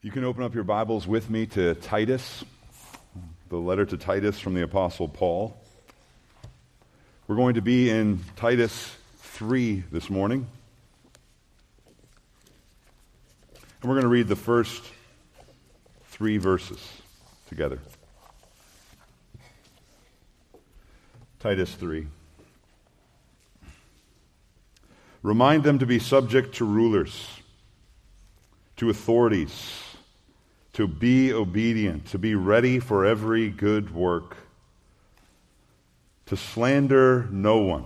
You can open up your Bibles with me to Titus, the letter to Titus from the Apostle Paul. We're going to be in Titus 3 this morning. And we're going to read the first three verses together. Titus 3. Remind them to be subject to rulers, to authorities, to be obedient, to be ready for every good work, to slander no one,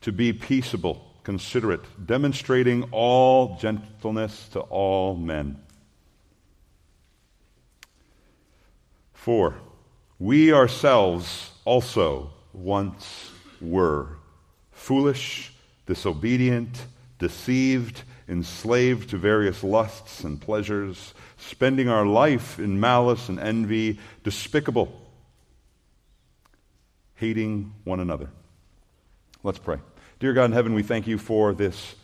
to be peaceable, considerate, demonstrating all gentleness to all men. For we ourselves also once were foolish disobedient, deceived, enslaved to various lusts and pleasures, spending our life in malice and envy, despicable, hating one another. Let's pray. Dear God in heaven, we thank you for this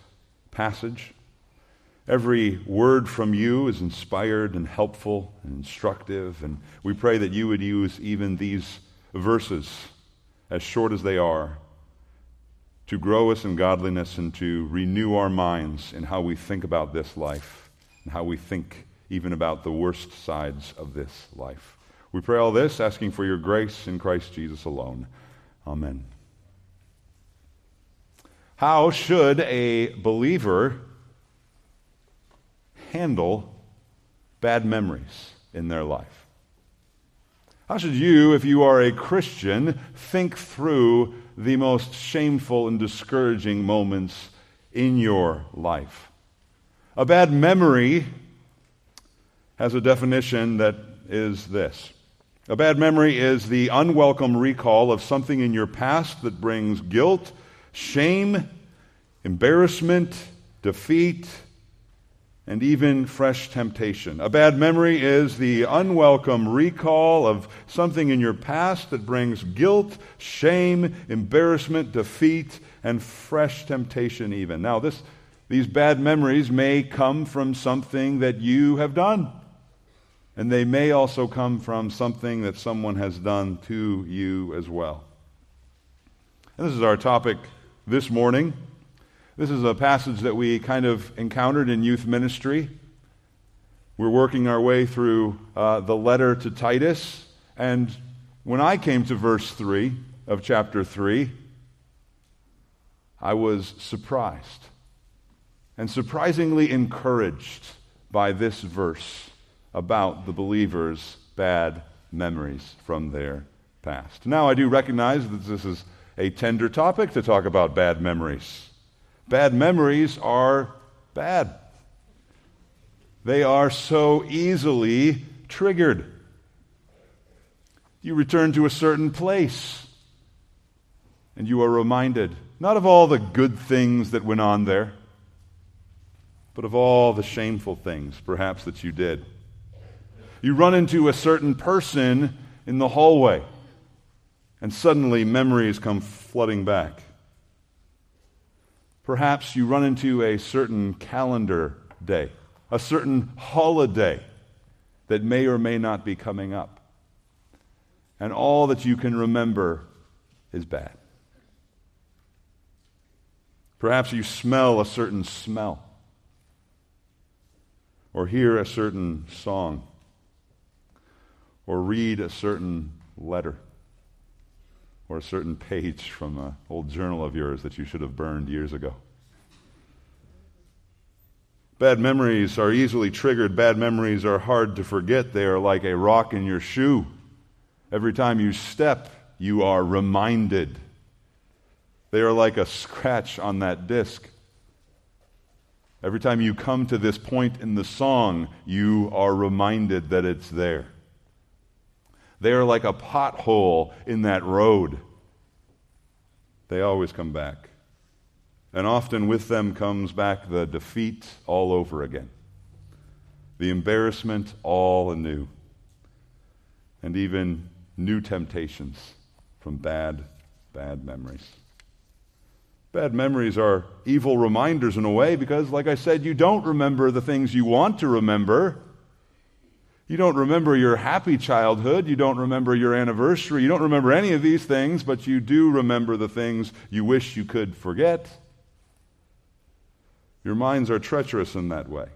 passage. Every word from you is inspired and helpful and instructive, and we pray that you would use even these verses, as short as they are, to grow us in godliness and to renew our minds in how we think about this life and how we think even about the worst sides of this life. We pray all this asking for your grace in Christ Jesus alone. Amen. How should a believer handle bad memories in their life? How should you, if you are a Christian, think through the most shameful and discouraging moments in your life. A bad memory has a definition that is this A bad memory is the unwelcome recall of something in your past that brings guilt, shame, embarrassment, defeat, and even fresh temptation. A bad memory is the unwelcome recall of something in your past that brings guilt, shame, embarrassment, defeat, and fresh temptation, even. Now, this, these bad memories may come from something that you have done, and they may also come from something that someone has done to you as well. And this is our topic this morning. This is a passage that we kind of encountered in youth ministry. We're working our way through uh, the letter to Titus, and when I came to verse 3 of chapter 3, I was surprised and surprisingly encouraged by this verse about the believer's bad memories from their past. Now, I do recognize that this is a tender topic to talk about bad memories. Bad memories are bad. They are so easily triggered. You return to a certain place and you are reminded not of all the good things that went on there, but of all the shameful things perhaps that you did. You run into a certain person in the hallway, and suddenly memories come flooding back. Perhaps you run into a certain calendar day, a certain holiday that may or may not be coming up. And all that you can remember is bad. Perhaps you smell a certain smell or hear a certain song or read a certain letter or a certain page from an old journal of yours that you should have burned years ago. Bad memories are easily triggered. Bad memories are hard to forget. They are like a rock in your shoe. Every time you step, you are reminded. They are like a scratch on that disc. Every time you come to this point in the song, you are reminded that it's there. They are like a pothole in that road. They always come back. And often with them comes back the defeat all over again, the embarrassment all anew, and even new temptations from bad, bad memories. Bad memories are evil reminders in a way because, like I said, you don't remember the things you want to remember. You don't remember your happy childhood. You don't remember your anniversary. You don't remember any of these things, but you do remember the things you wish you could forget. Your minds are treacherous in that way.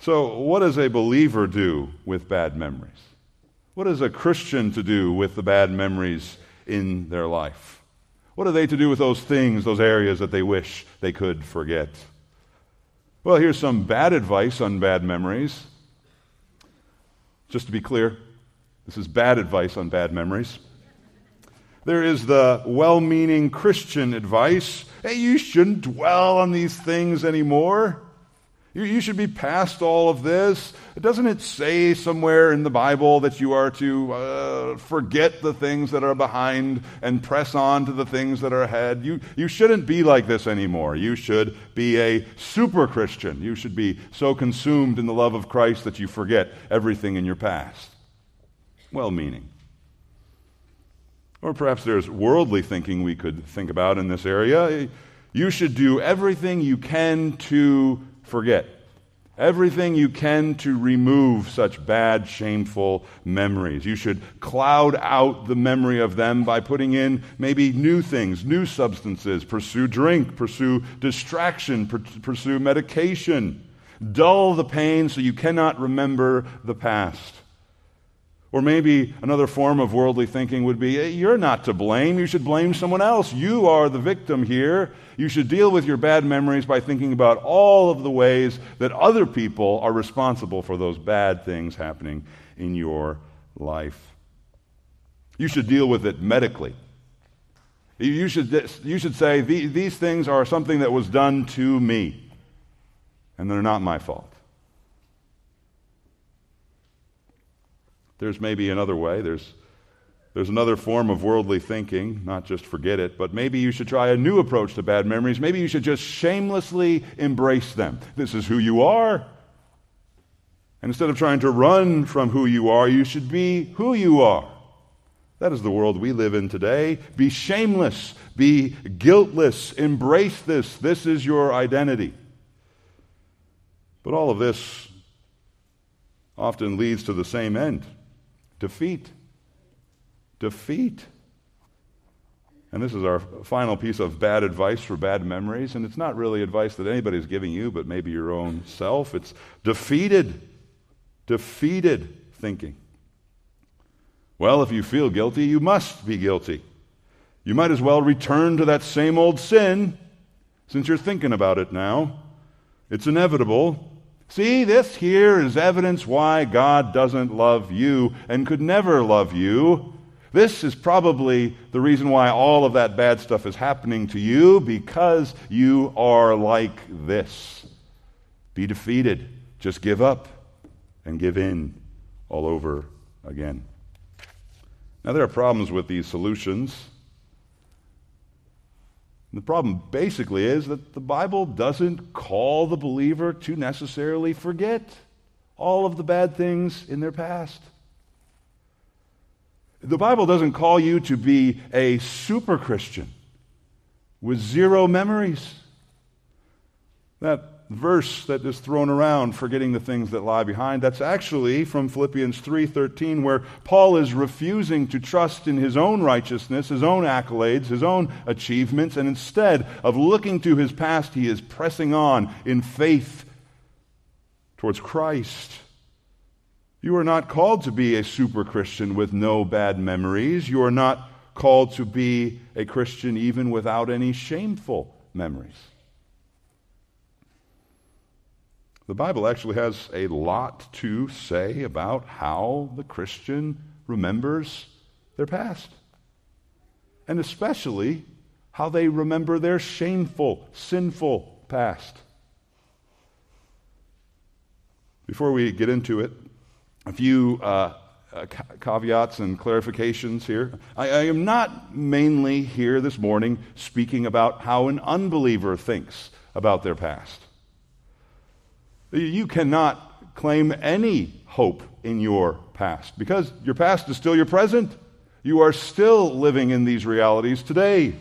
So, what does a believer do with bad memories? What is a Christian to do with the bad memories in their life? What are they to do with those things, those areas that they wish they could forget? Well, here's some bad advice on bad memories. Just to be clear, this is bad advice on bad memories. There is the well meaning Christian advice hey, you shouldn't dwell on these things anymore. You, you, should be past all of this. Doesn't it say somewhere in the Bible that you are to uh, forget the things that are behind and press on to the things that are ahead? You, you shouldn't be like this anymore. You should be a super Christian. You should be so consumed in the love of Christ that you forget everything in your past. Well meaning. Or perhaps there's worldly thinking we could think about in this area. You should do everything you can to forget. Everything you can to remove such bad, shameful memories. You should cloud out the memory of them by putting in maybe new things, new substances. Pursue drink, pursue distraction, pursue medication. Dull the pain so you cannot remember the past. Or maybe another form of worldly thinking would be hey, you're not to blame. You should blame someone else. You are the victim here. You should deal with your bad memories by thinking about all of the ways that other people are responsible for those bad things happening in your life. You should deal with it medically. You should, you should say, These things are something that was done to me, and they're not my fault. There's maybe another way. There's, there's another form of worldly thinking, not just forget it, but maybe you should try a new approach to bad memories. Maybe you should just shamelessly embrace them. This is who you are. And instead of trying to run from who you are, you should be who you are. That is the world we live in today. Be shameless, be guiltless, embrace this. This is your identity. But all of this often leads to the same end defeat. Defeat. And this is our final piece of bad advice for bad memories. And it's not really advice that anybody's giving you, but maybe your own self. It's defeated, defeated thinking. Well, if you feel guilty, you must be guilty. You might as well return to that same old sin since you're thinking about it now. It's inevitable. See, this here is evidence why God doesn't love you and could never love you. This is probably the reason why all of that bad stuff is happening to you because you are like this. Be defeated. Just give up and give in all over again. Now, there are problems with these solutions. The problem basically is that the Bible doesn't call the believer to necessarily forget all of the bad things in their past. The Bible doesn't call you to be a super Christian with zero memories. That verse that is thrown around forgetting the things that lie behind. That's actually from philippians 3.13 where paul is refusing to trust in his own righteousness his own accolades his own achievements and instead of looking to his past he is pressing on in faith towards christ. You are not called to be a super christian with no bad memories. You are not called to be a christian even without any shameful memories The Bible actually has a lot to say about how the Christian remembers their past, and especially how they remember their shameful, sinful past. Before we get into it, a few uh, uh, caveats and clarifications here. I, I am not mainly here this morning speaking about how an unbeliever thinks about their past. You cannot claim any hope in your past because your past is still your present. You are still living in these realities today.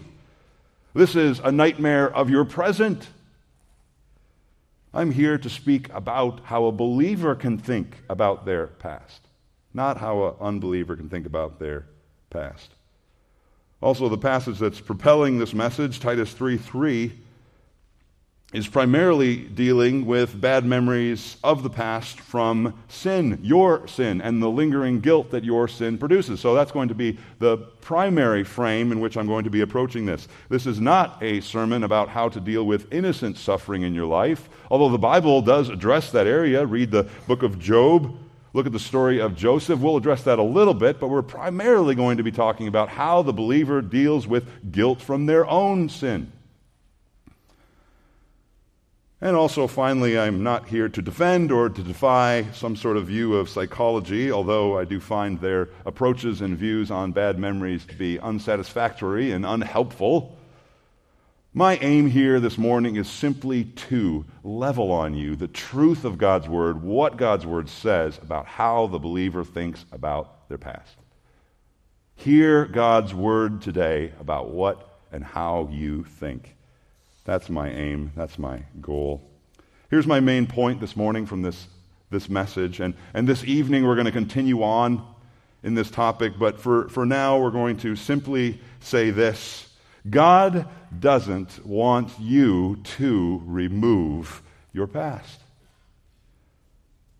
This is a nightmare of your present. I'm here to speak about how a believer can think about their past, not how an unbeliever can think about their past. Also, the passage that's propelling this message, Titus 3 3, is primarily dealing with bad memories of the past from sin, your sin, and the lingering guilt that your sin produces. So that's going to be the primary frame in which I'm going to be approaching this. This is not a sermon about how to deal with innocent suffering in your life, although the Bible does address that area. Read the book of Job. Look at the story of Joseph. We'll address that a little bit, but we're primarily going to be talking about how the believer deals with guilt from their own sin. And also, finally, I'm not here to defend or to defy some sort of view of psychology, although I do find their approaches and views on bad memories to be unsatisfactory and unhelpful. My aim here this morning is simply to level on you the truth of God's Word, what God's Word says about how the believer thinks about their past. Hear God's Word today about what and how you think. That's my aim. That's my goal. Here's my main point this morning from this, this message. And, and this evening, we're going to continue on in this topic. But for, for now, we're going to simply say this God doesn't want you to remove your past.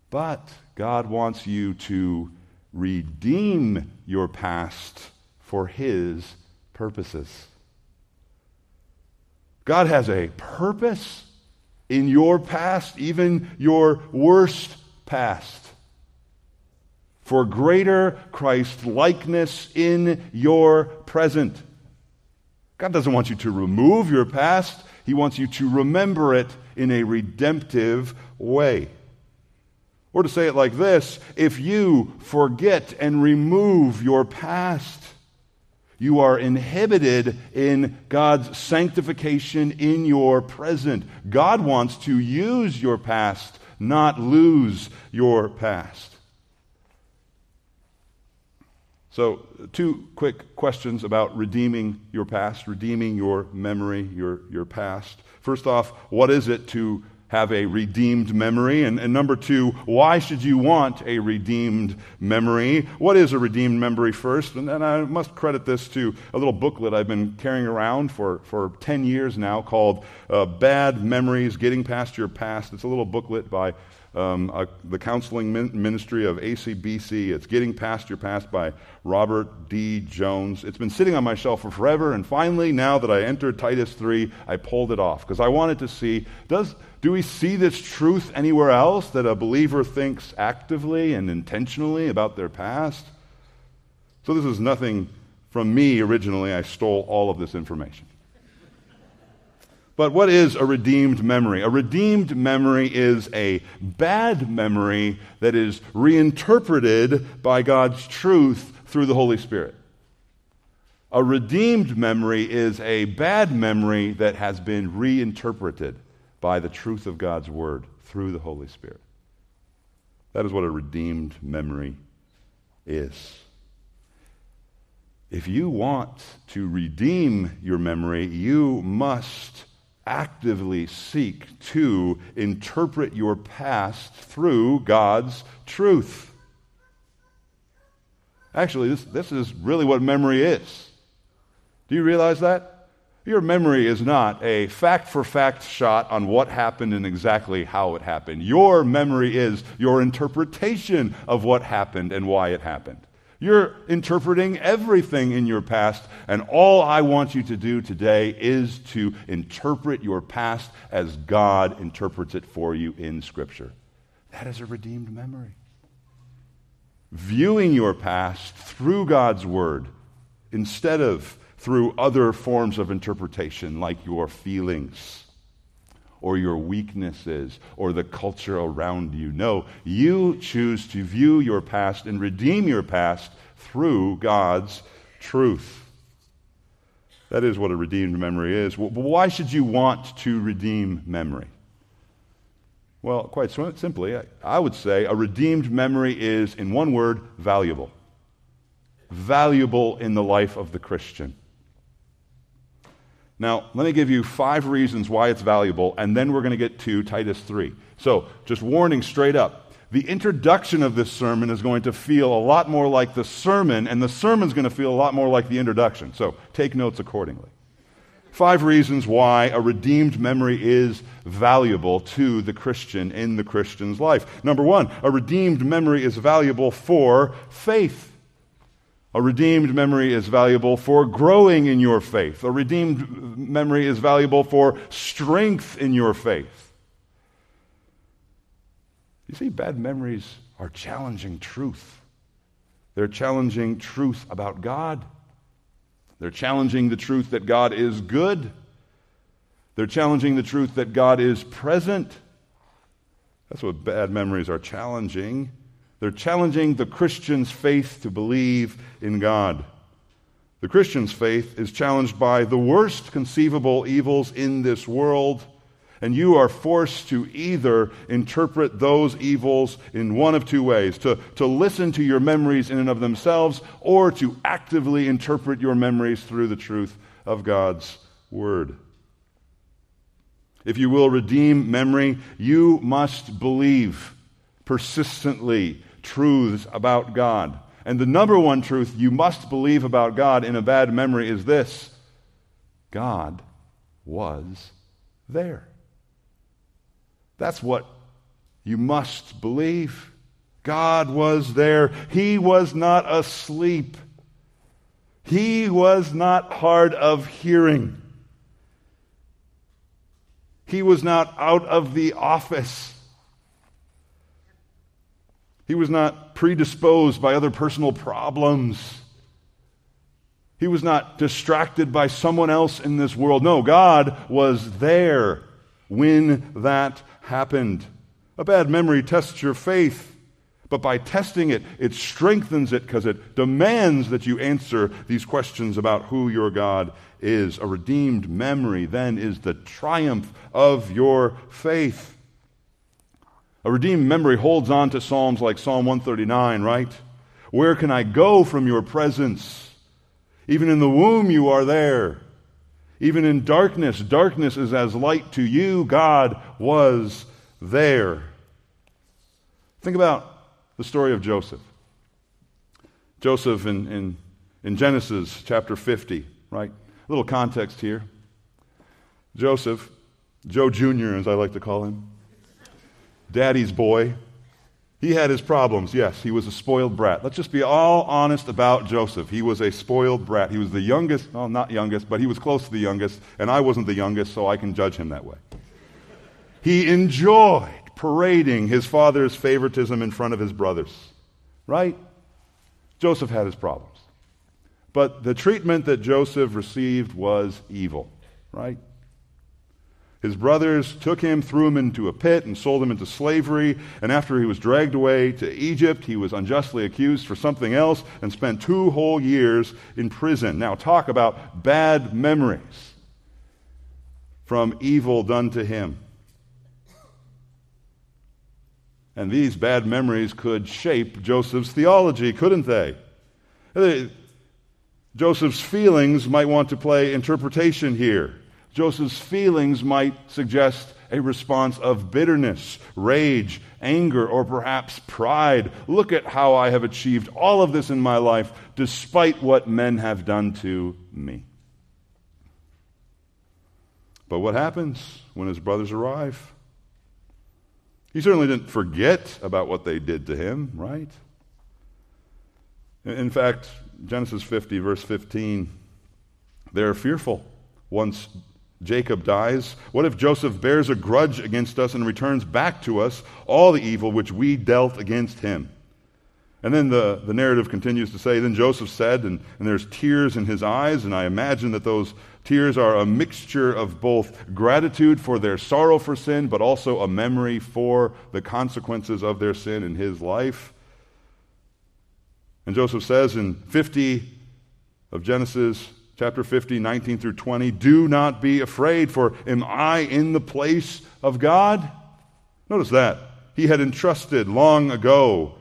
But God wants you to redeem your past for His purposes. God has a purpose in your past, even your worst past, for greater Christ likeness in your present. God doesn't want you to remove your past, He wants you to remember it in a redemptive way. Or to say it like this if you forget and remove your past, you are inhibited in God's sanctification in your present. God wants to use your past, not lose your past. So, two quick questions about redeeming your past, redeeming your memory, your, your past. First off, what is it to have a redeemed memory? And, and, number two, why should you want a redeemed memory? What is a redeemed memory first? And, and I must credit this to a little booklet I've been carrying around for, for 10 years now called uh, Bad Memories Getting Past Your Past. It's a little booklet by um, uh, the counseling ministry of ACBC. It's Getting Past Your Past by Robert D. Jones. It's been sitting on my shelf for forever, and finally, now that I entered Titus 3, I pulled it off because I wanted to see does, do we see this truth anywhere else that a believer thinks actively and intentionally about their past? So, this is nothing from me originally. I stole all of this information. But what is a redeemed memory? A redeemed memory is a bad memory that is reinterpreted by God's truth through the Holy Spirit. A redeemed memory is a bad memory that has been reinterpreted by the truth of God's Word through the Holy Spirit. That is what a redeemed memory is. If you want to redeem your memory, you must actively seek to interpret your past through God's truth. Actually, this, this is really what memory is. Do you realize that? Your memory is not a fact for fact shot on what happened and exactly how it happened. Your memory is your interpretation of what happened and why it happened. You're interpreting everything in your past, and all I want you to do today is to interpret your past as God interprets it for you in Scripture. That is a redeemed memory. Viewing your past through God's Word instead of through other forms of interpretation like your feelings or your weaknesses or the culture around you. No, you choose to view your past and redeem your past through God's truth. That is what a redeemed memory is. But why should you want to redeem memory? Well, quite simply, I would say a redeemed memory is, in one word, valuable. Valuable in the life of the Christian. Now, let me give you five reasons why it's valuable, and then we're going to get to Titus 3. So, just warning straight up. The introduction of this sermon is going to feel a lot more like the sermon, and the sermon's going to feel a lot more like the introduction. So, take notes accordingly. Five reasons why a redeemed memory is valuable to the Christian in the Christian's life. Number one, a redeemed memory is valuable for faith. A redeemed memory is valuable for growing in your faith. A redeemed memory is valuable for strength in your faith. You see, bad memories are challenging truth. They're challenging truth about God. They're challenging the truth that God is good. They're challenging the truth that God is present. That's what bad memories are challenging. They're challenging the Christian's faith to believe in God. The Christian's faith is challenged by the worst conceivable evils in this world, and you are forced to either interpret those evils in one of two ways to, to listen to your memories in and of themselves, or to actively interpret your memories through the truth of God's Word. If you will redeem memory, you must believe persistently truths about God. And the number one truth you must believe about God in a bad memory is this God was there. That's what you must believe. God was there. He was not asleep. He was not hard of hearing. He was not out of the office. He was not predisposed by other personal problems. He was not distracted by someone else in this world. No, God was there when that happened. A bad memory tests your faith, but by testing it, it strengthens it because it demands that you answer these questions about who your God is. A redeemed memory then is the triumph of your faith. A redeemed memory holds on to Psalms like Psalm 139, right? Where can I go from your presence? Even in the womb, you are there. Even in darkness, darkness is as light to you. God was there. Think about the story of Joseph. Joseph in, in, in Genesis chapter 50, right? A little context here. Joseph, Joe Jr., as I like to call him, daddy's boy. He had his problems, yes. He was a spoiled brat. Let's just be all honest about Joseph. He was a spoiled brat. He was the youngest, well, not youngest, but he was close to the youngest, and I wasn't the youngest, so I can judge him that way. He enjoyed parading his father's favoritism in front of his brothers, right? Joseph had his problems. But the treatment that Joseph received was evil, right? His brothers took him, threw him into a pit, and sold him into slavery. And after he was dragged away to Egypt, he was unjustly accused for something else and spent two whole years in prison. Now, talk about bad memories from evil done to him. And these bad memories could shape Joseph's theology, couldn't they? Uh, Joseph's feelings might want to play interpretation here. Joseph's feelings might suggest a response of bitterness, rage, anger, or perhaps pride. Look at how I have achieved all of this in my life despite what men have done to me. But what happens when his brothers arrive? He certainly didn't forget about what they did to him, right? In fact, Genesis 50, verse 15, they're fearful once Jacob dies? What if Joseph bears a grudge against us and returns back to us all the evil which we dealt against him? And then the, the narrative continues to say, Then Joseph said, and, and there's tears in his eyes, and I imagine that those tears are a mixture of both gratitude for their sorrow for sin, but also a memory for the consequences of their sin in his life. And Joseph says in 50 of Genesis, chapter 50, 19 through 20. Do not be afraid, for am I in the place of God? Notice that. He had entrusted long ago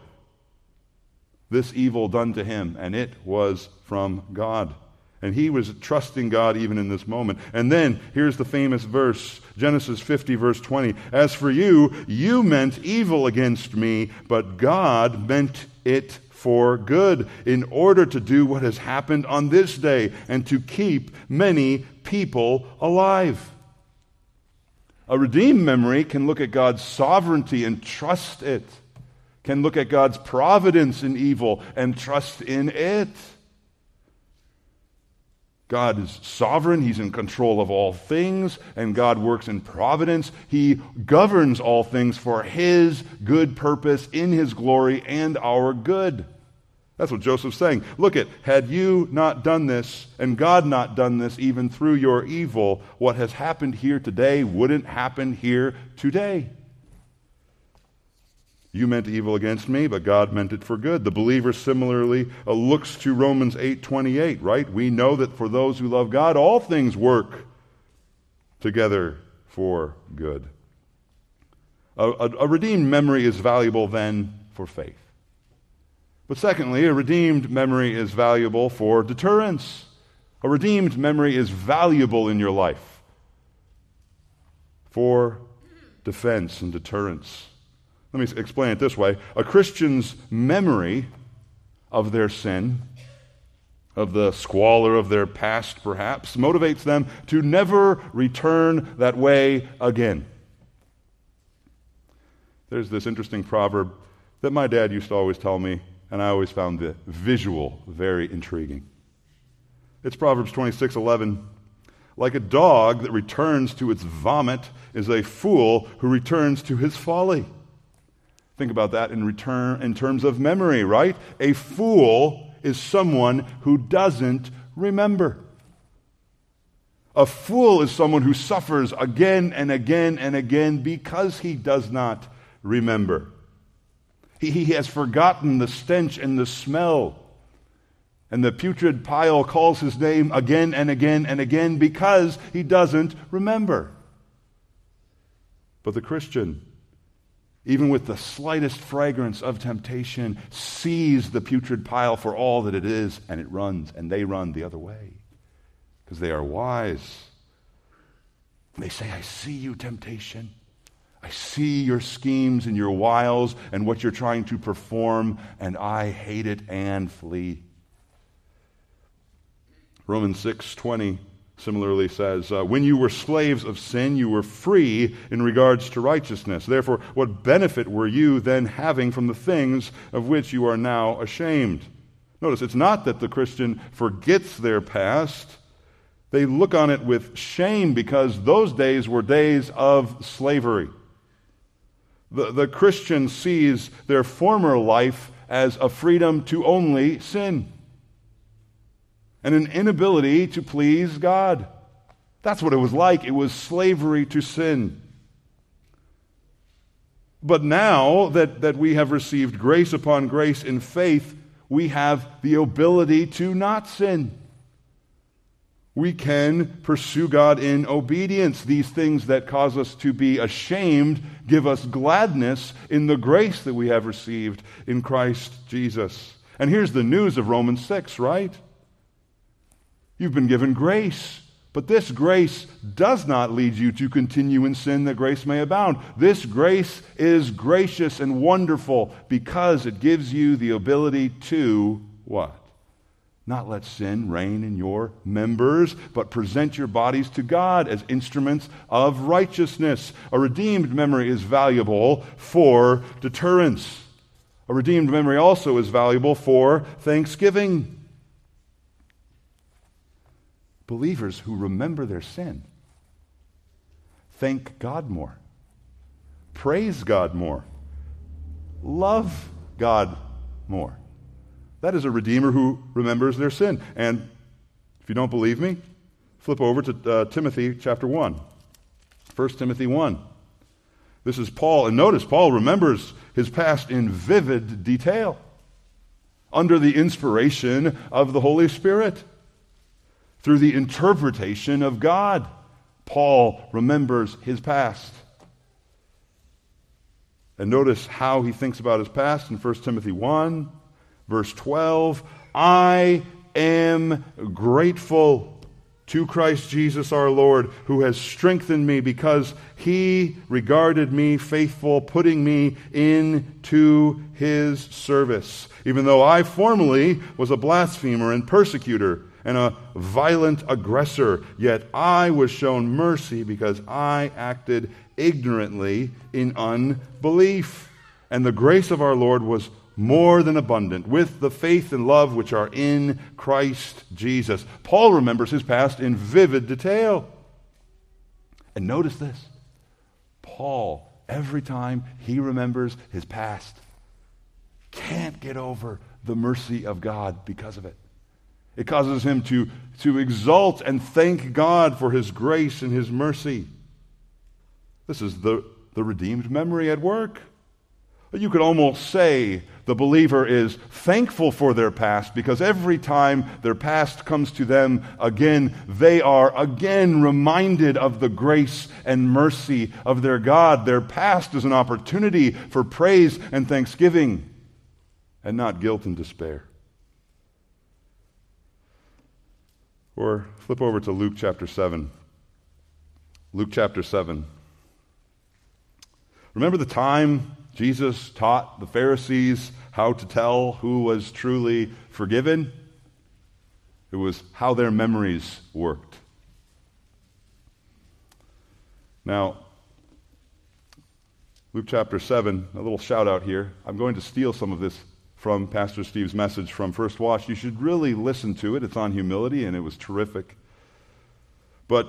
this evil done to him, and it was from God. And he was trusting God even in this moment. And then here's the famous verse Genesis 50, verse 20. As for you, you meant evil against me, but God meant it for good, in order to do what has happened on this day and to keep many people alive. A redeemed memory can look at God's sovereignty and trust it, can look at God's providence in evil and trust in it. God is sovereign. He's in control of all things, and God works in providence. He governs all things for His good purpose in His glory and our good. That's what Joseph's saying. Look at, had you not done this, and God not done this even through your evil, what has happened here today wouldn't happen here today. You meant evil against me, but God meant it for good. The believer similarly uh, looks to Romans 8:28, right? We know that for those who love God, all things work together for good. A, a, a redeemed memory is valuable then for faith. But secondly, a redeemed memory is valuable for deterrence. A redeemed memory is valuable in your life for defense and deterrence. Let me explain it this way a Christian's memory of their sin, of the squalor of their past perhaps, motivates them to never return that way again. There's this interesting proverb that my dad used to always tell me, and I always found the visual very intriguing. It's Proverbs 26:11. Like a dog that returns to its vomit is a fool who returns to his folly. Think about that in return in terms of memory, right? A fool is someone who doesn't remember. A fool is someone who suffers again and again and again because he does not remember. He, he has forgotten the stench and the smell. And the putrid pile calls his name again and again and again because he doesn't remember. But the Christian even with the slightest fragrance of temptation, sees the putrid pile for all that it is, and it runs, and they run the other way because they are wise. They say, I see you, temptation. I see your schemes and your wiles and what you're trying to perform, and I hate it and flee. Romans 6 20 similarly says, uh, When you were slaves of sin, you were free in regards to righteousness. Therefore, what benefit were you then having from the things of which you are now ashamed? Notice, it's not that the Christian forgets their past. They look on it with shame because those days were days of slavery. The, the Christian sees their former life as a freedom to only sin and an inability to please God. That's what it was like. It was slavery to sin. But now that, that we have received grace upon grace in faith, we have the ability to not sin. We can pursue God in obedience. These things that cause us to be ashamed give us gladness in the grace that we have received in Christ Jesus. And here's the news of Romans 6, right? You've been given grace. But this grace does not lead you to continue in sin that grace may abound. This grace is gracious and wonderful because it gives you the ability to what? Not let sin reign in your members, but present your bodies to God as instruments of righteousness. A redeemed memory is valuable for deterrence. A redeemed memory also is valuable for thanksgiving believers who remember their sin thank God more, praise God more, love God more. That is a redeemer who remembers their sin. And if you don't believe me, flip over to uh, Timothy chapter 1. 1 Timothy 1. This is Paul. And notice, Paul remembers his past in vivid detail under the inspiration of the Holy Spirit through the interpretation of God. Paul remembers his past. And notice how he thinks about his past in 1 Timothy 1, verse 12. I am grateful to Christ Jesus our Lord, who has strengthened me because he regarded me faithful, putting me into his service. Even though I formerly was a blasphemer and persecutor and a violent aggressor, yet I was shown mercy because I acted ignorantly in unbelief. And the grace of our Lord was more than abundant with the faith and love which are in Christ Jesus. Paul remembers his past in vivid detail. And notice this Paul, every time he remembers his past, can't get over the mercy of God because of it. It causes him to, to exult and thank God for his grace and his mercy. This is the, the redeemed memory at work. You could almost say the believer is thankful for their past because every time their past comes to them again, they are again reminded of the grace and mercy of their God. Their past is an opportunity for praise and thanksgiving and not guilt and despair. Or flip over to Luke chapter 7. Luke chapter 7. Remember the time Jesus taught the Pharisees how to tell who was truly forgiven. It was how their memories worked. Now, Luke chapter 7, a little shout out here. I'm going to steal some of this from Pastor Steve's message from First Watch. You should really listen to it. It's on humility, and it was terrific. But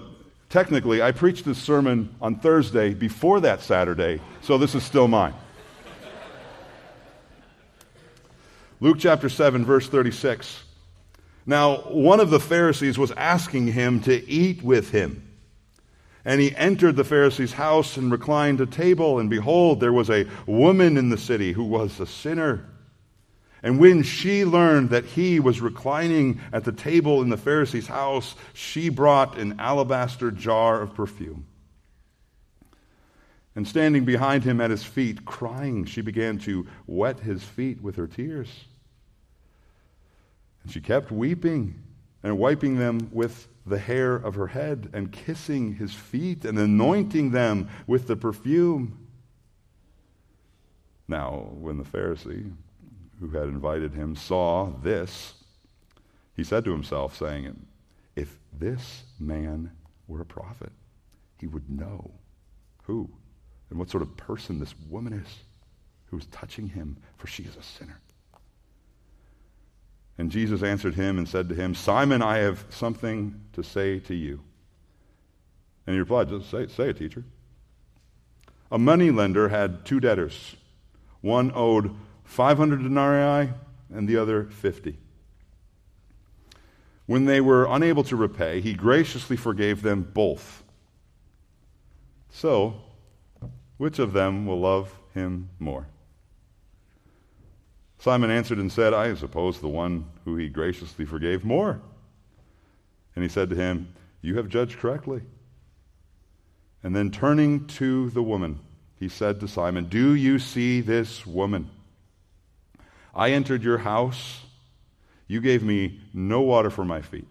technically, I preached this sermon on Thursday before that Saturday, so this is still mine. Luke chapter 7, verse 36. Now, one of the Pharisees was asking him to eat with him. And he entered the Pharisee's house and reclined at table, and behold, there was a woman in the city who was a sinner. And when she learned that he was reclining at the table in the Pharisee's house, she brought an alabaster jar of perfume. And standing behind him at his feet, crying, she began to wet his feet with her tears. And she kept weeping and wiping them with the hair of her head and kissing his feet and anointing them with the perfume. Now, when the Pharisee who had invited him saw this, he said to himself, saying, If this man were a prophet, he would know who and what sort of person this woman is who is touching him, for she is a sinner. And Jesus answered him and said to him, Simon, I have something to say to you. And he replied, Just say, say it, teacher. A money lender had two debtors. One owed 500 denarii and the other 50. When they were unable to repay, he graciously forgave them both. So, which of them will love him more? Simon answered and said, I suppose the one who he graciously forgave more. And he said to him, You have judged correctly. And then turning to the woman, he said to Simon, Do you see this woman? I entered your house. You gave me no water for my feet.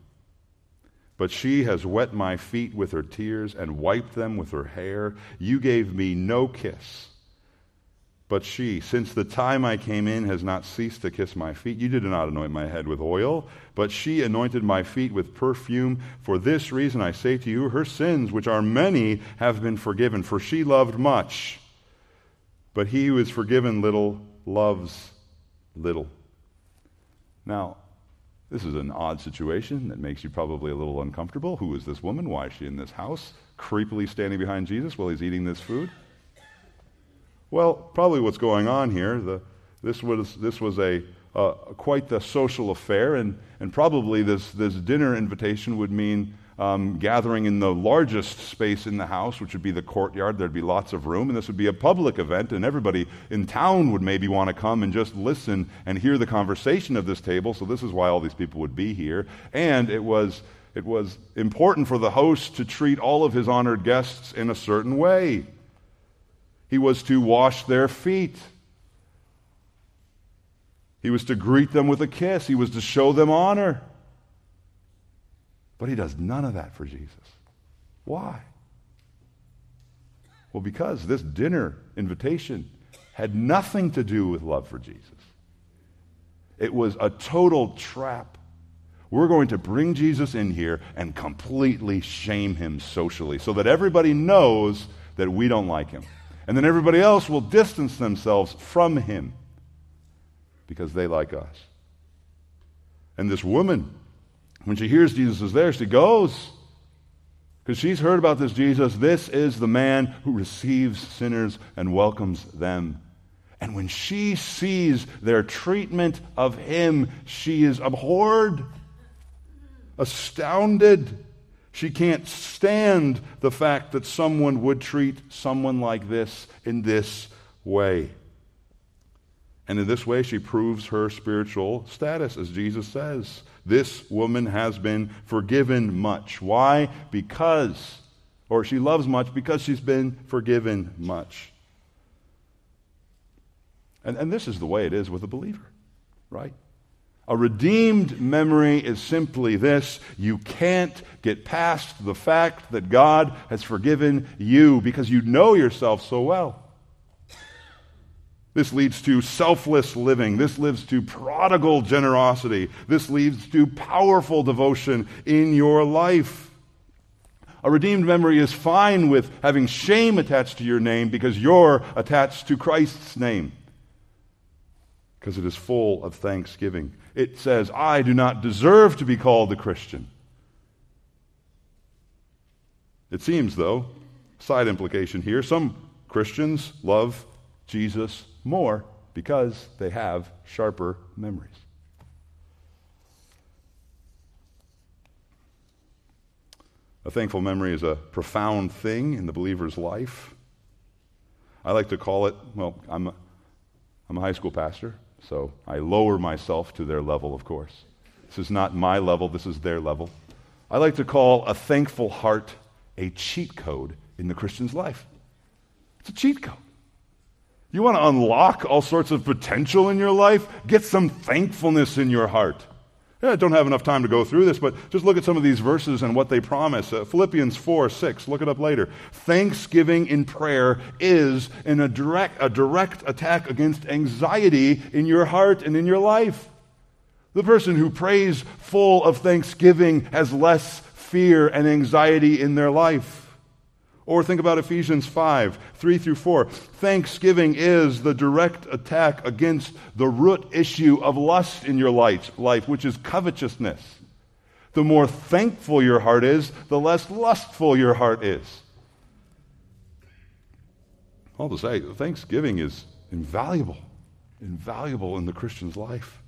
But she has wet my feet with her tears and wiped them with her hair. You gave me no kiss. But she, since the time I came in, has not ceased to kiss my feet. You did not anoint my head with oil, but she anointed my feet with perfume. For this reason I say to you, her sins, which are many, have been forgiven, for she loved much. But he who is forgiven little loves little. Now, this is an odd situation that makes you probably a little uncomfortable. Who is this woman? Why is she in this house, creepily standing behind Jesus while he's eating this food? Well, probably what's going on here, the, this was, this was a, uh, quite the social affair, and, and probably this, this dinner invitation would mean um, gathering in the largest space in the house, which would be the courtyard. There'd be lots of room, and this would be a public event, and everybody in town would maybe want to come and just listen and hear the conversation of this table. So this is why all these people would be here. And it was it was important for the host to treat all of his honored guests in a certain way. He was to wash their feet. He was to greet them with a kiss. He was to show them honor. But he does none of that for Jesus. Why? Well, because this dinner invitation had nothing to do with love for Jesus. It was a total trap. We're going to bring Jesus in here and completely shame him socially so that everybody knows that we don't like him. And then everybody else will distance themselves from him because they like us. And this woman, when she hears Jesus is there, she goes because she's heard about this Jesus. This is the man who receives sinners and welcomes them. And when she sees their treatment of him, she is abhorred, astounded. She can't stand the fact that someone would treat someone like this in this way. And in this way, she proves her spiritual status, as Jesus says. This woman has been forgiven much. Why? Because, or she loves much because she's been forgiven much. And, and this is the way it is with a believer, right? A redeemed memory is simply this you can't get past the fact that God has forgiven you because you know yourself so well. This leads to selfless living. This leads to prodigal generosity. This leads to powerful devotion in your life. A redeemed memory is fine with having shame attached to your name because you're attached to Christ's name. Because it is full of thanksgiving. It says, I do not deserve to be called a Christian. It seems, though, side implication here, some Christians love Jesus more because they have sharper memories. A thankful memory is a profound thing in the believer's life. I like to call it, well, I'm a, I'm a high school pastor, so I lower myself to their level, of course. This is not my level, this is their level. I like to call a thankful heart a cheat code in the Christian's life. It's a cheat code. You want to unlock all sorts of potential in your life? Get some thankfulness in your heart. Yeah, I don't have enough time to go through this, but just look at some of these verses and what they promise. Uh, Philippians 4 6, look it up later. Thanksgiving in prayer is in a direct, a direct attack against anxiety in your heart and in your life. The person who prays full of thanksgiving has less fear and anxiety in their life. Or think about Ephesians 5 3 through 4. Thanksgiving is the direct attack against the root issue of lust in your life, which is covetousness. The more thankful your heart is, the less lustful your heart is. All to say, thanksgiving is invaluable, invaluable in the Christian's life.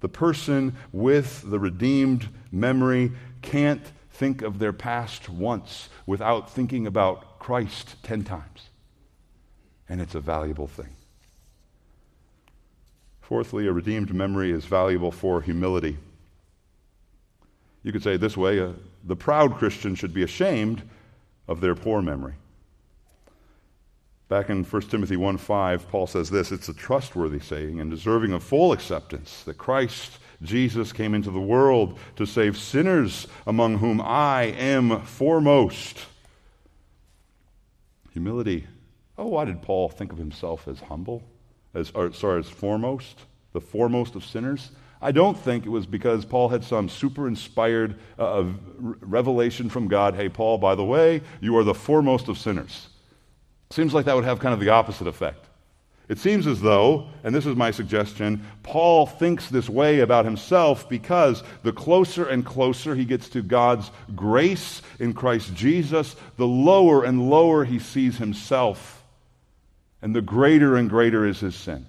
The person with the redeemed memory can't think of their past once without thinking about Christ 10 times. And it's a valuable thing. Fourthly, a redeemed memory is valuable for humility. You could say this way uh, the proud Christian should be ashamed of their poor memory. Back in 1 Timothy 1 5, Paul says this it's a trustworthy saying and deserving of full acceptance that Christ Jesus came into the world to save sinners, among whom I am foremost. Humility. Oh, why did Paul think of himself as humble? As, or, sorry, as foremost? The foremost of sinners? I don't think it was because Paul had some super inspired uh, revelation from God. Hey, Paul, by the way, you are the foremost of sinners. Seems like that would have kind of the opposite effect. It seems as though, and this is my suggestion, Paul thinks this way about himself because the closer and closer he gets to God's grace in Christ Jesus, the lower and lower he sees himself, and the greater and greater is his sin.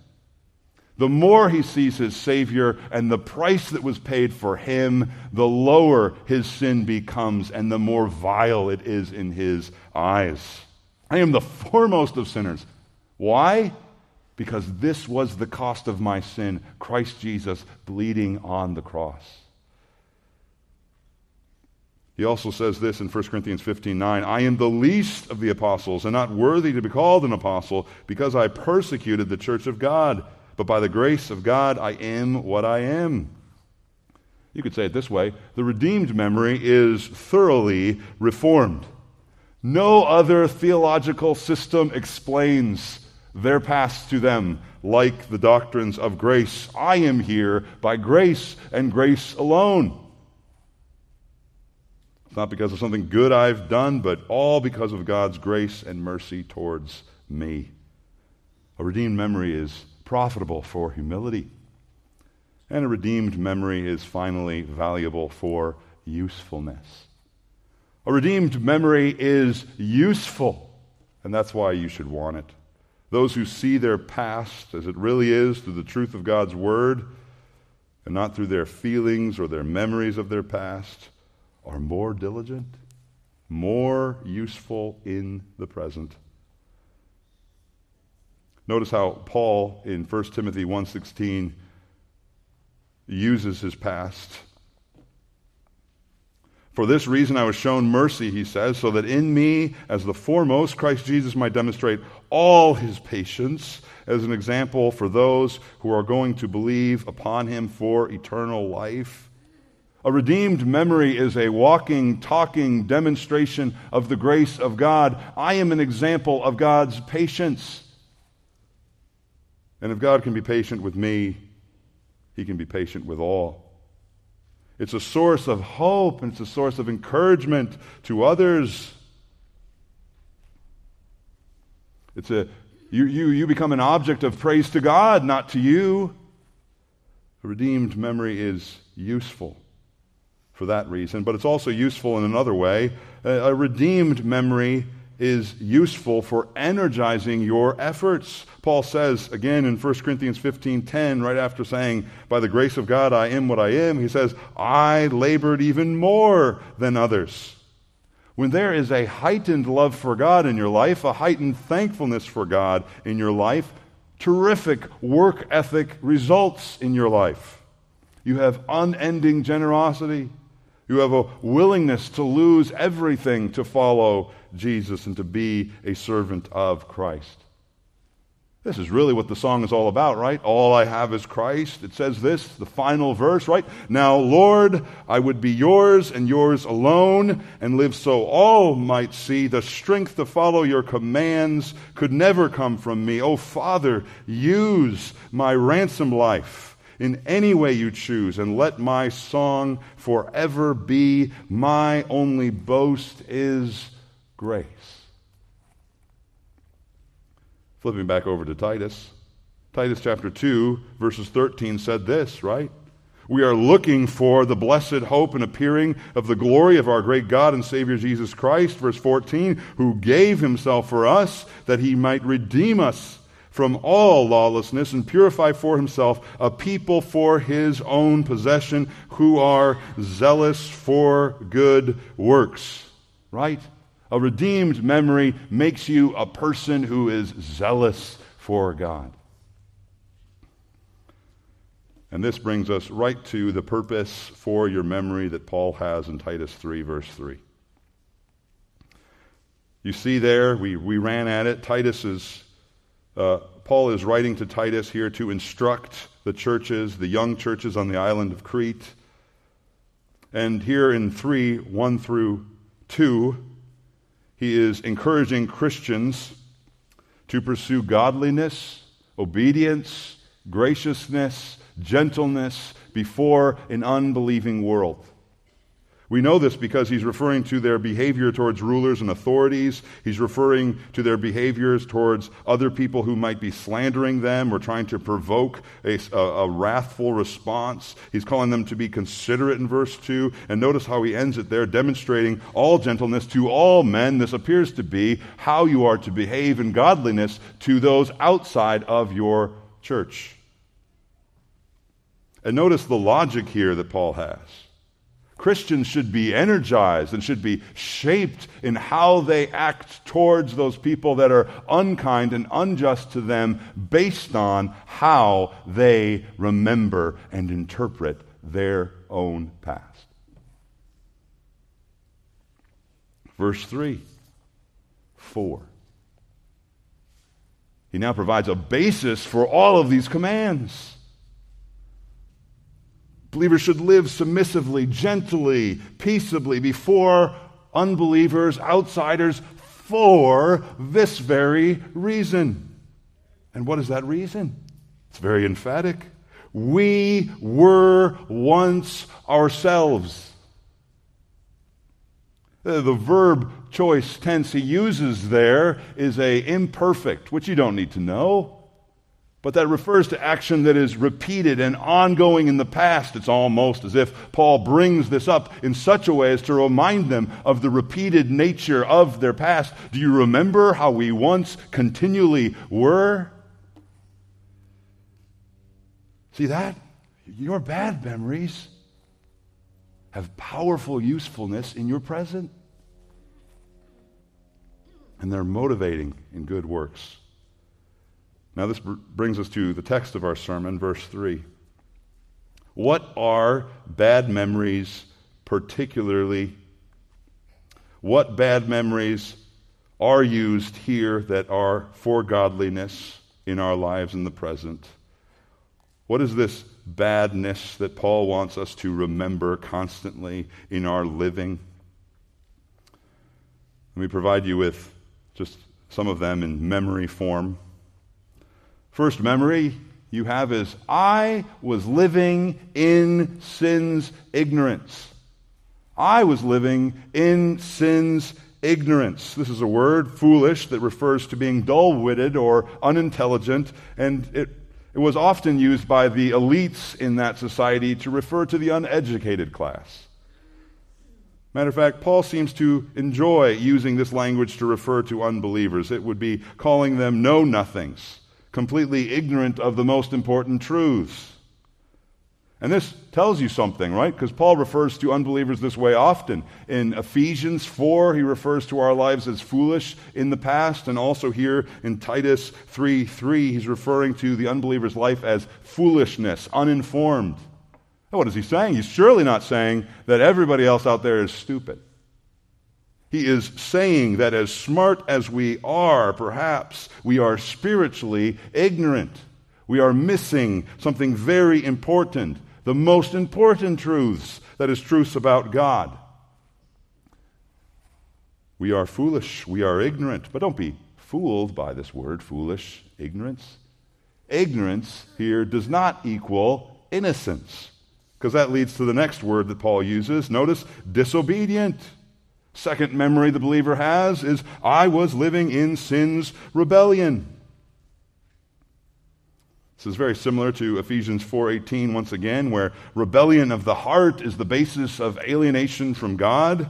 The more he sees his Savior and the price that was paid for him, the lower his sin becomes and the more vile it is in his eyes. I am the foremost of sinners. Why? Because this was the cost of my sin Christ Jesus bleeding on the cross. He also says this in 1 Corinthians 15 9 I am the least of the apostles and not worthy to be called an apostle because I persecuted the church of God. But by the grace of God, I am what I am. You could say it this way the redeemed memory is thoroughly reformed. No other theological system explains their past to them like the doctrines of grace. I am here by grace and grace alone. It's not because of something good I've done, but all because of God's grace and mercy towards me. A redeemed memory is profitable for humility. And a redeemed memory is finally valuable for usefulness. A redeemed memory is useful, and that's why you should want it. Those who see their past as it really is through the truth of God's Word and not through their feelings or their memories of their past are more diligent, more useful in the present. Notice how Paul in 1 Timothy 1:16 uses his past for this reason I was shown mercy, he says, so that in me, as the foremost, Christ Jesus might demonstrate all his patience as an example for those who are going to believe upon him for eternal life. A redeemed memory is a walking, talking demonstration of the grace of God. I am an example of God's patience. And if God can be patient with me, he can be patient with all. It's a source of hope and it's a source of encouragement to others. It's a you, you, you become an object of praise to God, not to you. A redeemed memory is useful for that reason, but it's also useful in another way. A, a redeemed memory is useful for energizing your efforts. Paul says again in 1 Corinthians 15:10 right after saying by the grace of God I am what I am, he says I labored even more than others. When there is a heightened love for God in your life, a heightened thankfulness for God in your life, terrific work ethic results in your life. You have unending generosity. You have a willingness to lose everything to follow Jesus and to be a servant of Christ. This is really what the song is all about, right? All I have is Christ. It says this, the final verse, right? Now, Lord, I would be yours and yours alone and live so all might see. The strength to follow your commands could never come from me. Oh, Father, use my ransom life in any way you choose and let my song forever be my only boast is grace. Flipping back over to Titus. Titus chapter 2, verses 13 said this, right? We are looking for the blessed hope and appearing of the glory of our great God and Savior Jesus Christ. Verse 14, who gave himself for us that he might redeem us from all lawlessness and purify for himself a people for his own possession who are zealous for good works. Right? A redeemed memory makes you a person who is zealous for God. And this brings us right to the purpose for your memory that Paul has in Titus 3, verse 3. You see there, we, we ran at it. Titus is, uh, Paul is writing to Titus here to instruct the churches, the young churches on the island of Crete. And here in 3, 1 through 2, he is encouraging Christians to pursue godliness, obedience, graciousness, gentleness before an unbelieving world. We know this because he's referring to their behavior towards rulers and authorities. He's referring to their behaviors towards other people who might be slandering them or trying to provoke a, a, a, wrathful response. He's calling them to be considerate in verse 2. And notice how he ends it there, demonstrating all gentleness to all men. This appears to be how you are to behave in godliness to those outside of your church. And notice the logic here that Paul has. Christians should be energized and should be shaped in how they act towards those people that are unkind and unjust to them based on how they remember and interpret their own past. Verse 3 4. He now provides a basis for all of these commands. Believers should live submissively, gently, peaceably before unbelievers, outsiders, for this very reason. And what is that reason? It's very emphatic. We were once ourselves. The verb choice tense he uses there is a imperfect, which you don't need to know. But that refers to action that is repeated and ongoing in the past. It's almost as if Paul brings this up in such a way as to remind them of the repeated nature of their past. Do you remember how we once continually were? See that? Your bad memories have powerful usefulness in your present. And they're motivating in good works. Now, this brings us to the text of our sermon, verse 3. What are bad memories particularly? What bad memories are used here that are for godliness in our lives in the present? What is this badness that Paul wants us to remember constantly in our living? Let me provide you with just some of them in memory form. First memory you have is I was living in sin's ignorance. I was living in sin's ignorance. This is a word, foolish, that refers to being dull witted or unintelligent, and it, it was often used by the elites in that society to refer to the uneducated class. Matter of fact, Paul seems to enjoy using this language to refer to unbelievers. It would be calling them know nothings completely ignorant of the most important truths. And this tells you something, right? Because Paul refers to unbelievers this way often. In Ephesians 4, he refers to our lives as foolish in the past, and also here in Titus 3 3, he's referring to the unbeliever's life as foolishness, uninformed. what is he saying? He's surely not saying that everybody else out there is stupid. He is saying that as smart as we are, perhaps, we are spiritually ignorant. We are missing something very important, the most important truths, that is, truths about God. We are foolish, we are ignorant, but don't be fooled by this word, foolish, ignorance. Ignorance here does not equal innocence, because that leads to the next word that Paul uses. Notice, disobedient. Second memory the believer has is I was living in sin's rebellion. This is very similar to Ephesians 4:18 once again where rebellion of the heart is the basis of alienation from God.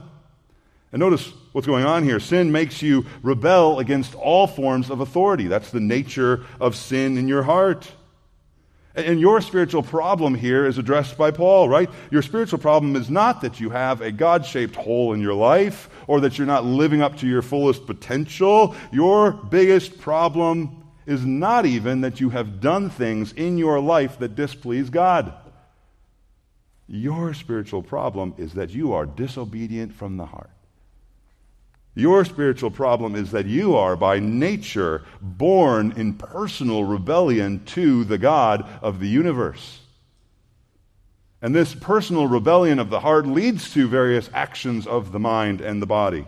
And notice what's going on here. Sin makes you rebel against all forms of authority. That's the nature of sin in your heart. And your spiritual problem here is addressed by Paul, right? Your spiritual problem is not that you have a God shaped hole in your life or that you're not living up to your fullest potential. Your biggest problem is not even that you have done things in your life that displease God. Your spiritual problem is that you are disobedient from the heart. Your spiritual problem is that you are, by nature, born in personal rebellion to the God of the universe. And this personal rebellion of the heart leads to various actions of the mind and the body.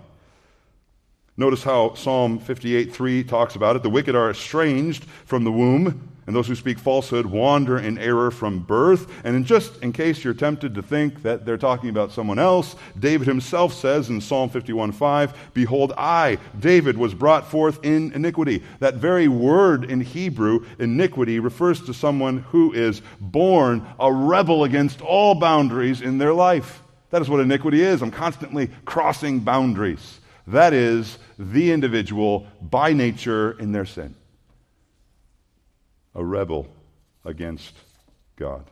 Notice how Psalm 58 3 talks about it. The wicked are estranged from the womb and those who speak falsehood wander in error from birth. And in just in case you're tempted to think that they're talking about someone else, David himself says in Psalm 51:5, "Behold, I, David, was brought forth in iniquity." That very word in Hebrew, iniquity, refers to someone who is born a rebel against all boundaries in their life. That is what iniquity is. I'm constantly crossing boundaries. That is the individual by nature in their sin a rebel against God.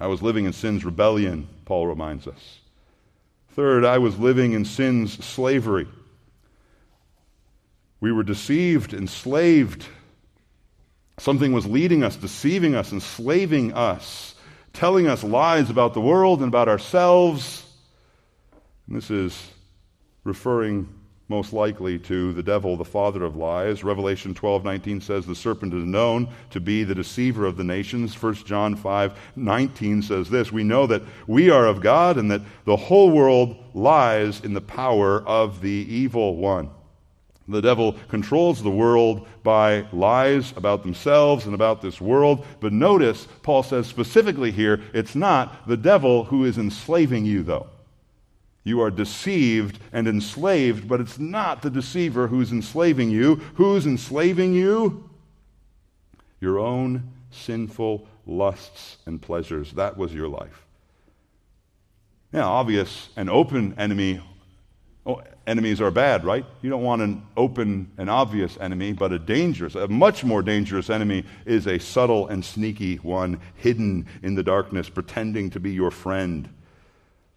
I was living in sin's rebellion, Paul reminds us. Third, I was living in sin's slavery. We were deceived, enslaved. Something was leading us, deceiving us, enslaving us, telling us lies about the world and about ourselves. And this is referring most likely to the devil, the father of lies. Revelation 12:19 says the serpent is known to be the deceiver of the nations. 1 John 5:19 says this, we know that we are of God and that the whole world lies in the power of the evil one. The devil controls the world by lies about themselves and about this world. But notice, Paul says specifically here, it's not the devil who is enslaving you, though. You are deceived and enslaved, but it's not the deceiver who's enslaving you. Who's enslaving you? Your own sinful lusts and pleasures. That was your life. Now, obvious and open enemy. Oh, enemies are bad, right? You don't want an open and obvious enemy, but a dangerous, a much more dangerous enemy is a subtle and sneaky one, hidden in the darkness, pretending to be your friend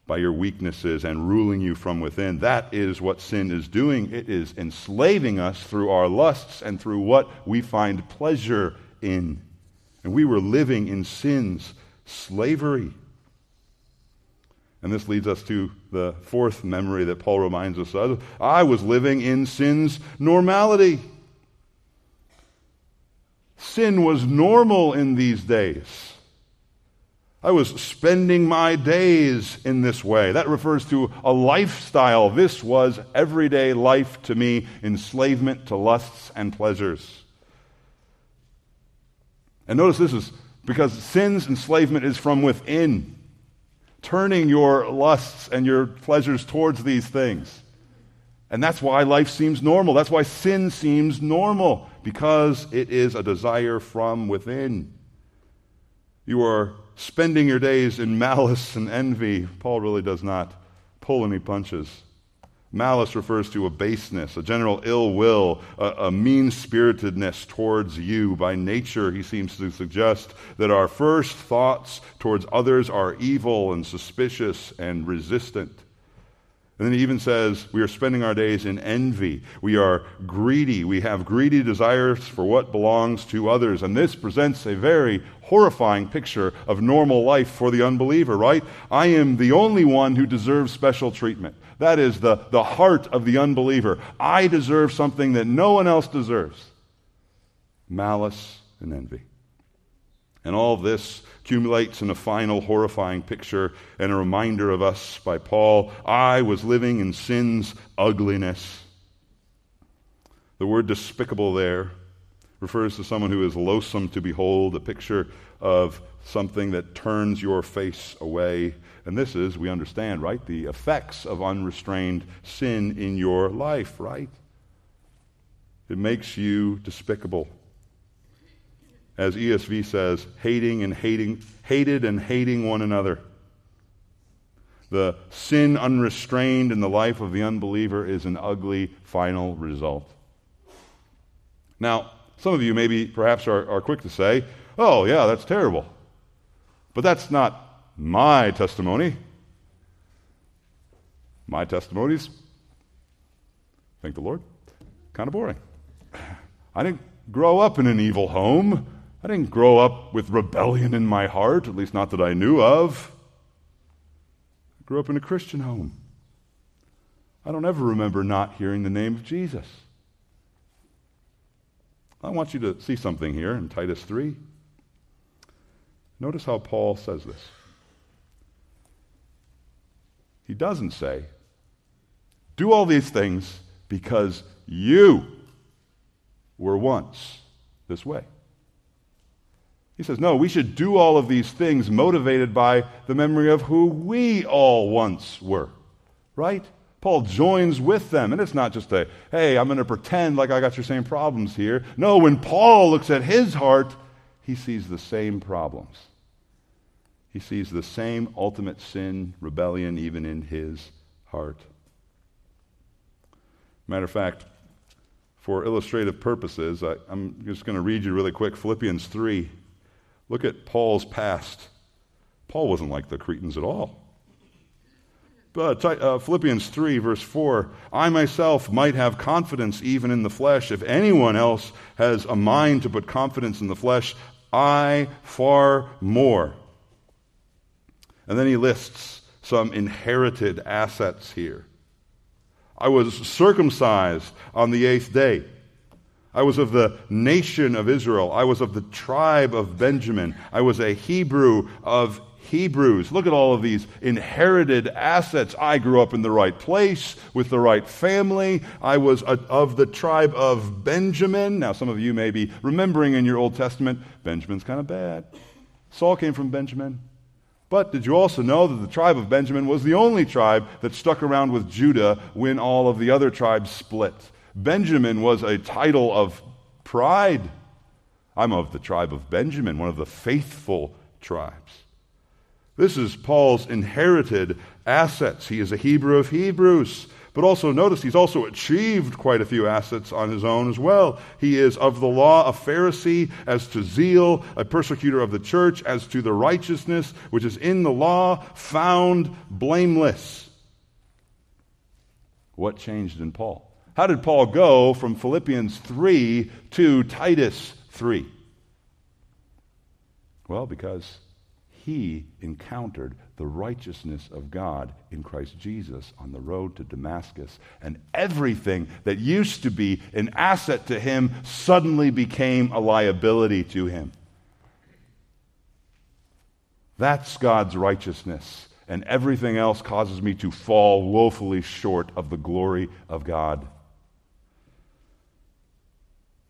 by your weaknesses and ruling you from within. That is what sin is doing. It is enslaving us through our lusts and through what we find pleasure in. And we were living in sin's slavery. And this leads us to the fourth memory that Paul reminds us of. I was living in sin's normality. Sin was normal in these days. I was spending my days in this way. That refers to a lifestyle. This was everyday life to me, enslavement to lusts and pleasures. And notice this is because sin's enslavement is from within, turning your lusts and your pleasures towards these things. And that's why life seems normal. That's why sin seems normal, because it is a desire from within. You are spending your days in malice and envy, Paul really does not pull any punches. Malice refers to a baseness, a general ill will, a, a mean spiritedness towards you. By nature, he seems to suggest that our first thoughts towards others are evil and suspicious and resistant. And then he even says we are spending our days in envy. We are greedy. We have greedy desires for what belongs to others. And this presents a very horrifying picture of normal life for the unbeliever, right? I am the only one who deserves special treatment. That is the, the heart of the unbeliever. I deserve something that no one else deserves malice and envy. And all this accumulates in a final horrifying picture and a reminder of us by Paul I was living in sin's ugliness. The word despicable there refers to someone who is loathsome to behold, a picture of something that turns your face away. And this is, we understand, right, the effects of unrestrained sin in your life, right? It makes you despicable as ESV says, hating and hating, hated and hating one another. The sin unrestrained in the life of the unbeliever is an ugly final result. Now, some of you maybe perhaps are, are quick to say, oh, yeah, that's terrible. But that's not my testimony. My testimonies, thank the Lord, kind of boring. I didn't grow up in an evil home. I didn't grow up with rebellion in my heart, at least not that I knew of. I grew up in a Christian home. I don't ever remember not hearing the name of Jesus. I want you to see something here in Titus 3. Notice how Paul says this. He doesn't say, Do all these things because you were once this way. He says, no, we should do all of these things motivated by the memory of who we all once were. Right? Paul joins with them. And it's not just a, hey, I'm going to pretend like I got your same problems here. No, when Paul looks at his heart, he sees the same problems. He sees the same ultimate sin, rebellion, even in his heart. Matter of fact, for illustrative purposes, I, am just going to read you really quick Philippians 3 Look at Paul's past. Paul wasn't like the Cretans at all. But uh, Philippians 3, verse 4 I myself might have confidence even in the flesh. If anyone else has a mind to put confidence in the flesh, I far more. And then he lists some inherited assets here. I was circumcised on the eighth day. I was of the nation of Israel. I was of the tribe of Benjamin. I was a Hebrew of Hebrews. Look at all of these inherited assets. I grew up in the right place with the right family. I was a, of the tribe of Benjamin. Now, some of you may be remembering in your Old Testament, Benjamin's kind of bad. Saul came from Benjamin. But did you also know that the tribe of Benjamin was the only tribe that stuck around with Judah when all of the other tribes split? Benjamin was a title of pride. I'm of the tribe of Benjamin, one of the faithful tribes. This is Paul's inherited assets. He is a Hebrew of Hebrews. But also notice he's also achieved quite a few assets on his own as well. He is of the law a Pharisee, as to zeal, a persecutor of the church, as to the righteousness which is in the law, found blameless. What changed in Paul? How did Paul go from Philippians 3 to Titus 3? Well, because he encountered the righteousness of God in Christ Jesus on the road to Damascus. And everything that used to be an asset to him suddenly became a liability to him. That's God's righteousness. And everything else causes me to fall woefully short of the glory of God.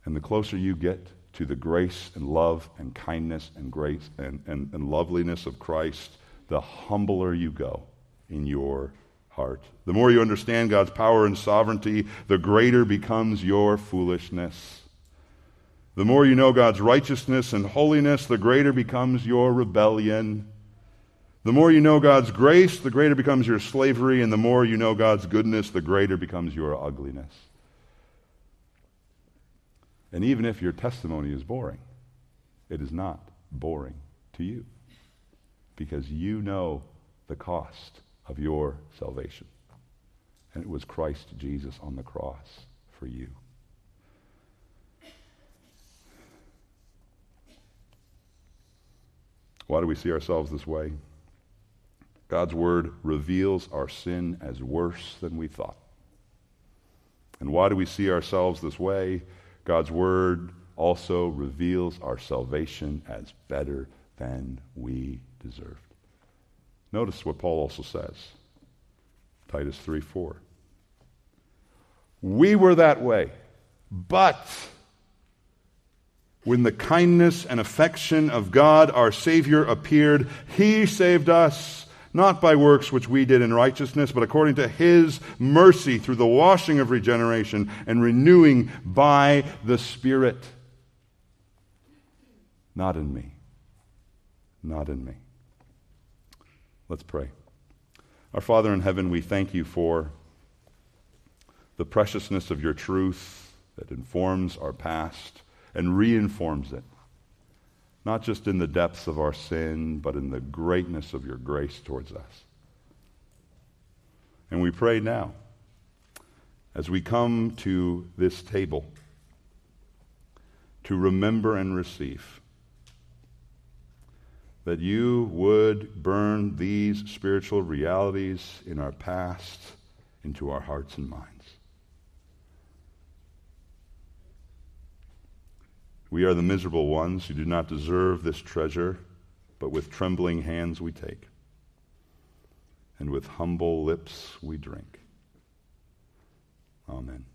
And the closer you get to the grace and love and kindness and grace and, and, and loveliness of Christ, the humbler you go in your heart. The more you understand God's power and sovereignty, the greater becomes your foolishness. The more you know God's righteousness and holiness, the greater becomes your rebellion. The more you know God's grace, the greater becomes your slavery, and the more you know God's goodness, the greater becomes your ugliness. And even if your testimony is boring, it is not boring to you because you know the cost of your salvation. And it was Christ Jesus on the cross for you. Why do we see ourselves this way? God's word reveals our sin as worse than we thought. And why do we see ourselves this way? God's word also reveals our salvation as better than we deserved. Notice what Paul also says Titus 3 4. We were that way, but when the kindness and affection of God our Savior appeared, He saved us not by works which we did in righteousness, but according to his mercy through the washing of regeneration and renewing by the Spirit. Not in me. Not in me. Let's pray. Our Father in heaven, we thank you for the preciousness of your truth that informs our past and reinforms it not just in the depths of our sin, but in the greatness of your grace towards us. And we pray now, as we come to this table, to remember and receive that you would burn these spiritual realities in our past into our hearts and minds. We are the miserable ones who do not deserve this treasure, but with trembling hands we take, and with humble lips we drink. Amen.